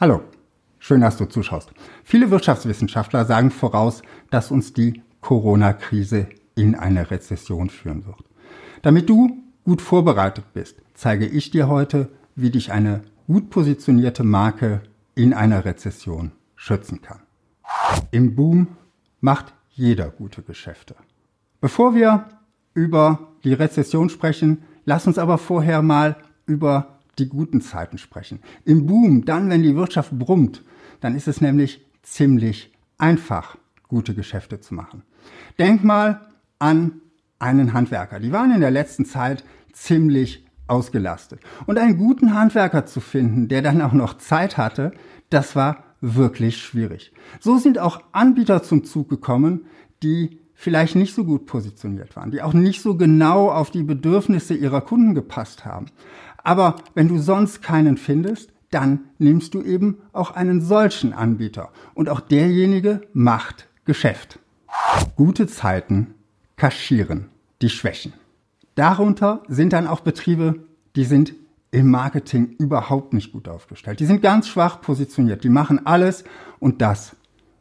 Hallo, schön, dass du zuschaust. Viele Wirtschaftswissenschaftler sagen voraus, dass uns die Corona-Krise in eine Rezession führen wird. Damit du gut vorbereitet bist, zeige ich dir heute, wie dich eine gut positionierte Marke in einer Rezession schützen kann. Im Boom macht jeder gute Geschäfte. Bevor wir über die Rezession sprechen, lass uns aber vorher mal über die guten Zeiten sprechen. Im Boom, dann, wenn die Wirtschaft brummt, dann ist es nämlich ziemlich einfach, gute Geschäfte zu machen. Denk mal an einen Handwerker. Die waren in der letzten Zeit ziemlich ausgelastet. Und einen guten Handwerker zu finden, der dann auch noch Zeit hatte, das war wirklich schwierig. So sind auch Anbieter zum Zug gekommen, die vielleicht nicht so gut positioniert waren, die auch nicht so genau auf die Bedürfnisse ihrer Kunden gepasst haben. Aber wenn du sonst keinen findest, dann nimmst du eben auch einen solchen Anbieter. Und auch derjenige macht Geschäft. Gute Zeiten kaschieren die Schwächen. Darunter sind dann auch Betriebe, die sind im Marketing überhaupt nicht gut aufgestellt. Die sind ganz schwach positioniert. Die machen alles und das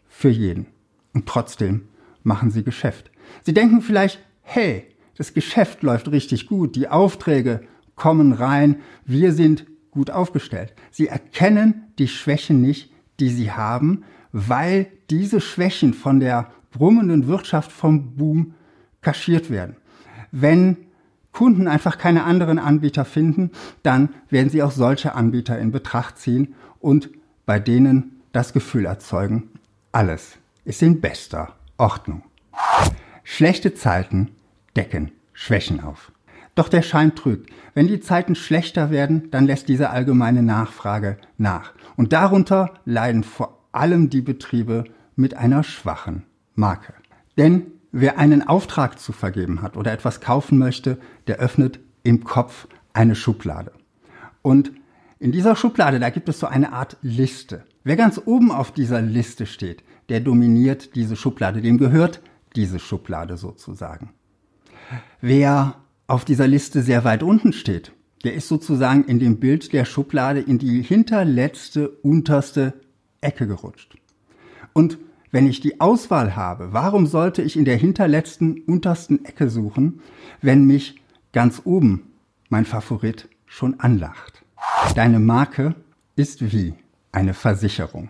für jeden. Und trotzdem machen sie Geschäft. Sie denken vielleicht, hey, das Geschäft läuft richtig gut, die Aufträge kommen rein, wir sind gut aufgestellt. Sie erkennen die Schwächen nicht, die sie haben, weil diese Schwächen von der brummenden Wirtschaft vom Boom kaschiert werden. Wenn Kunden einfach keine anderen Anbieter finden, dann werden sie auch solche Anbieter in Betracht ziehen und bei denen das Gefühl erzeugen, alles ist in bester Ordnung. Schlechte Zeiten decken Schwächen auf. Doch der Schein trügt. Wenn die Zeiten schlechter werden, dann lässt diese allgemeine Nachfrage nach. Und darunter leiden vor allem die Betriebe mit einer schwachen Marke. Denn wer einen Auftrag zu vergeben hat oder etwas kaufen möchte, der öffnet im Kopf eine Schublade. Und in dieser Schublade, da gibt es so eine Art Liste. Wer ganz oben auf dieser Liste steht, der dominiert diese Schublade, dem gehört diese Schublade sozusagen. Wer auf dieser Liste sehr weit unten steht, der ist sozusagen in dem Bild der Schublade in die hinterletzte, unterste Ecke gerutscht. Und wenn ich die Auswahl habe, warum sollte ich in der hinterletzten, untersten Ecke suchen, wenn mich ganz oben mein Favorit schon anlacht? Deine Marke ist wie eine Versicherung.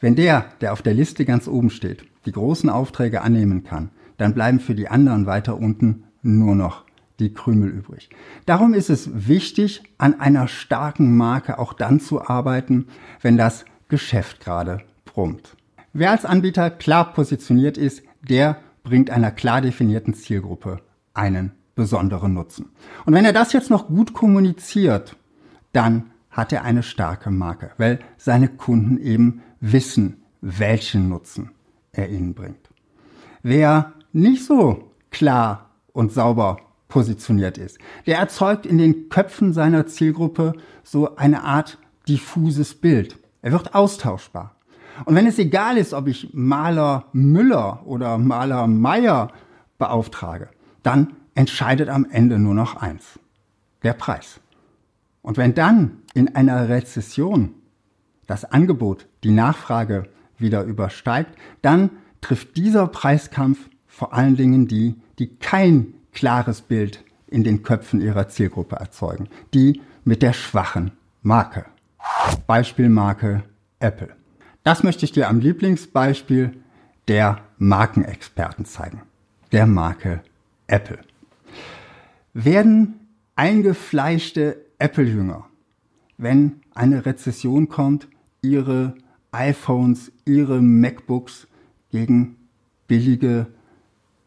Wenn der, der auf der Liste ganz oben steht, die großen Aufträge annehmen kann, dann bleiben für die anderen weiter unten nur noch die Krümel übrig. Darum ist es wichtig, an einer starken Marke auch dann zu arbeiten, wenn das Geschäft gerade brummt. Wer als Anbieter klar positioniert ist, der bringt einer klar definierten Zielgruppe einen besonderen Nutzen. Und wenn er das jetzt noch gut kommuniziert, dann hat er eine starke Marke, weil seine Kunden eben wissen, welchen Nutzen er ihnen bringt. Wer nicht so klar und sauber positioniert ist. Der erzeugt in den Köpfen seiner Zielgruppe so eine Art diffuses Bild. Er wird austauschbar. Und wenn es egal ist, ob ich Maler Müller oder Maler Meier beauftrage, dann entscheidet am Ende nur noch eins. Der Preis. Und wenn dann in einer Rezession das Angebot die Nachfrage wieder übersteigt, dann trifft dieser Preiskampf vor allen Dingen die, die kein klares Bild in den Köpfen ihrer Zielgruppe erzeugen. Die mit der schwachen Marke. Beispielmarke Apple. Das möchte ich dir am Lieblingsbeispiel der Markenexperten zeigen. Der Marke Apple. Werden eingefleischte Apple-Jünger, wenn eine Rezession kommt, ihre iPhones, ihre MacBooks gegen billige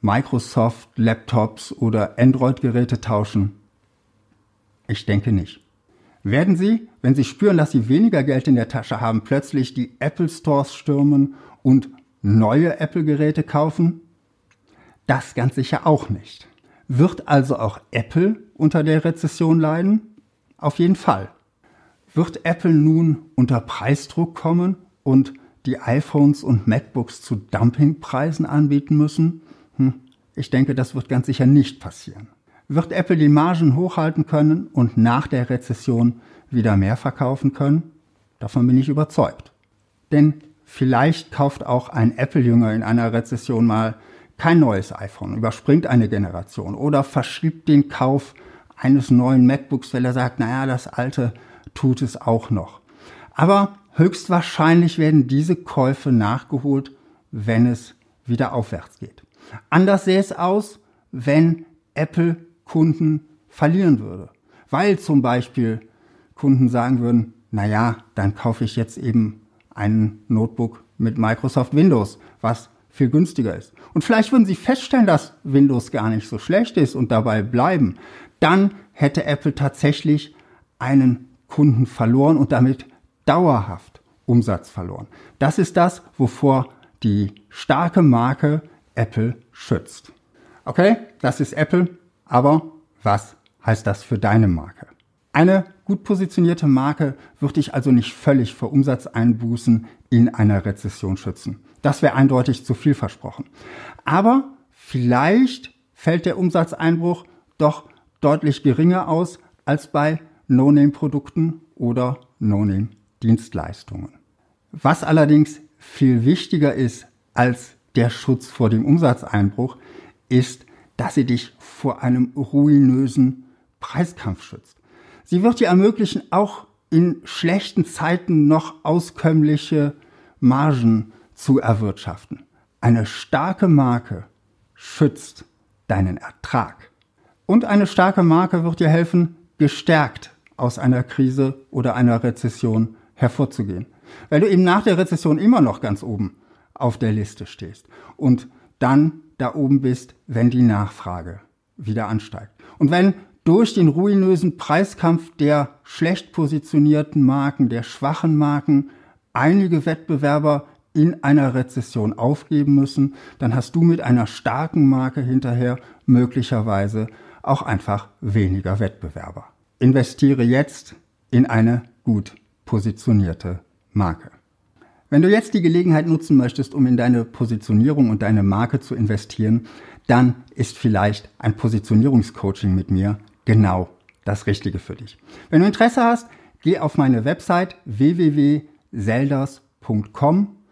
Microsoft-Laptops oder Android-Geräte tauschen? Ich denke nicht. Werden Sie, wenn Sie spüren, dass Sie weniger Geld in der Tasche haben, plötzlich die Apple Stores stürmen und neue Apple-Geräte kaufen? Das ganz sicher auch nicht. Wird also auch Apple unter der Rezession leiden? Auf jeden Fall. Wird Apple nun unter Preisdruck kommen und die iPhones und MacBooks zu Dumpingpreisen anbieten müssen? Hm, ich denke, das wird ganz sicher nicht passieren. Wird Apple die Margen hochhalten können und nach der Rezession wieder mehr verkaufen können? Davon bin ich überzeugt. Denn vielleicht kauft auch ein Apple-Jünger in einer Rezession mal kein neues iPhone, überspringt eine Generation oder verschiebt den Kauf eines neuen MacBooks, weil er sagt, naja, das alte tut es auch noch. Aber höchstwahrscheinlich werden diese Käufe nachgeholt, wenn es wieder aufwärts geht. Anders sähe es aus, wenn Apple Kunden verlieren würde. Weil zum Beispiel Kunden sagen würden, na ja, dann kaufe ich jetzt eben einen Notebook mit Microsoft Windows, was viel günstiger ist. Und vielleicht würden sie feststellen, dass Windows gar nicht so schlecht ist und dabei bleiben. Dann hätte Apple tatsächlich einen Kunden verloren und damit dauerhaft Umsatz verloren. Das ist das, wovor die starke Marke Apple schützt. Okay, das ist Apple, aber was heißt das für deine Marke? Eine gut positionierte Marke wird dich also nicht völlig vor Umsatzeinbußen in einer Rezession schützen. Das wäre eindeutig zu viel versprochen. Aber vielleicht fällt der Umsatzeinbruch doch deutlich geringer aus als bei No-Name-Produkten oder No-Name-Dienstleistungen. Was allerdings viel wichtiger ist als der Schutz vor dem Umsatzeinbruch, ist, dass sie dich vor einem ruinösen Preiskampf schützt. Sie wird dir ermöglichen, auch in schlechten Zeiten noch auskömmliche Margen zu erwirtschaften. Eine starke Marke schützt deinen Ertrag. Und eine starke Marke wird dir helfen, gestärkt aus einer Krise oder einer Rezession hervorzugehen. Weil du eben nach der Rezession immer noch ganz oben auf der Liste stehst und dann da oben bist, wenn die Nachfrage wieder ansteigt. Und wenn durch den ruinösen Preiskampf der schlecht positionierten Marken, der schwachen Marken, einige Wettbewerber in einer Rezession aufgeben müssen, dann hast du mit einer starken Marke hinterher möglicherweise auch einfach weniger Wettbewerber. Investiere jetzt in eine gut positionierte Marke. Wenn du jetzt die Gelegenheit nutzen möchtest, um in deine Positionierung und deine Marke zu investieren, dann ist vielleicht ein Positionierungscoaching mit mir genau das Richtige für dich. Wenn du Interesse hast, geh auf meine Website www.selders.com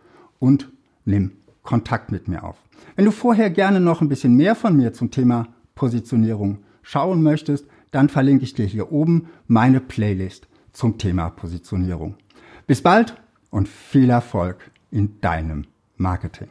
und nimm Kontakt mit mir auf. Wenn du vorher gerne noch ein bisschen mehr von mir zum Thema Positionierung schauen möchtest, dann verlinke ich dir hier oben meine Playlist zum Thema Positionierung. Bis bald und viel Erfolg in deinem Marketing.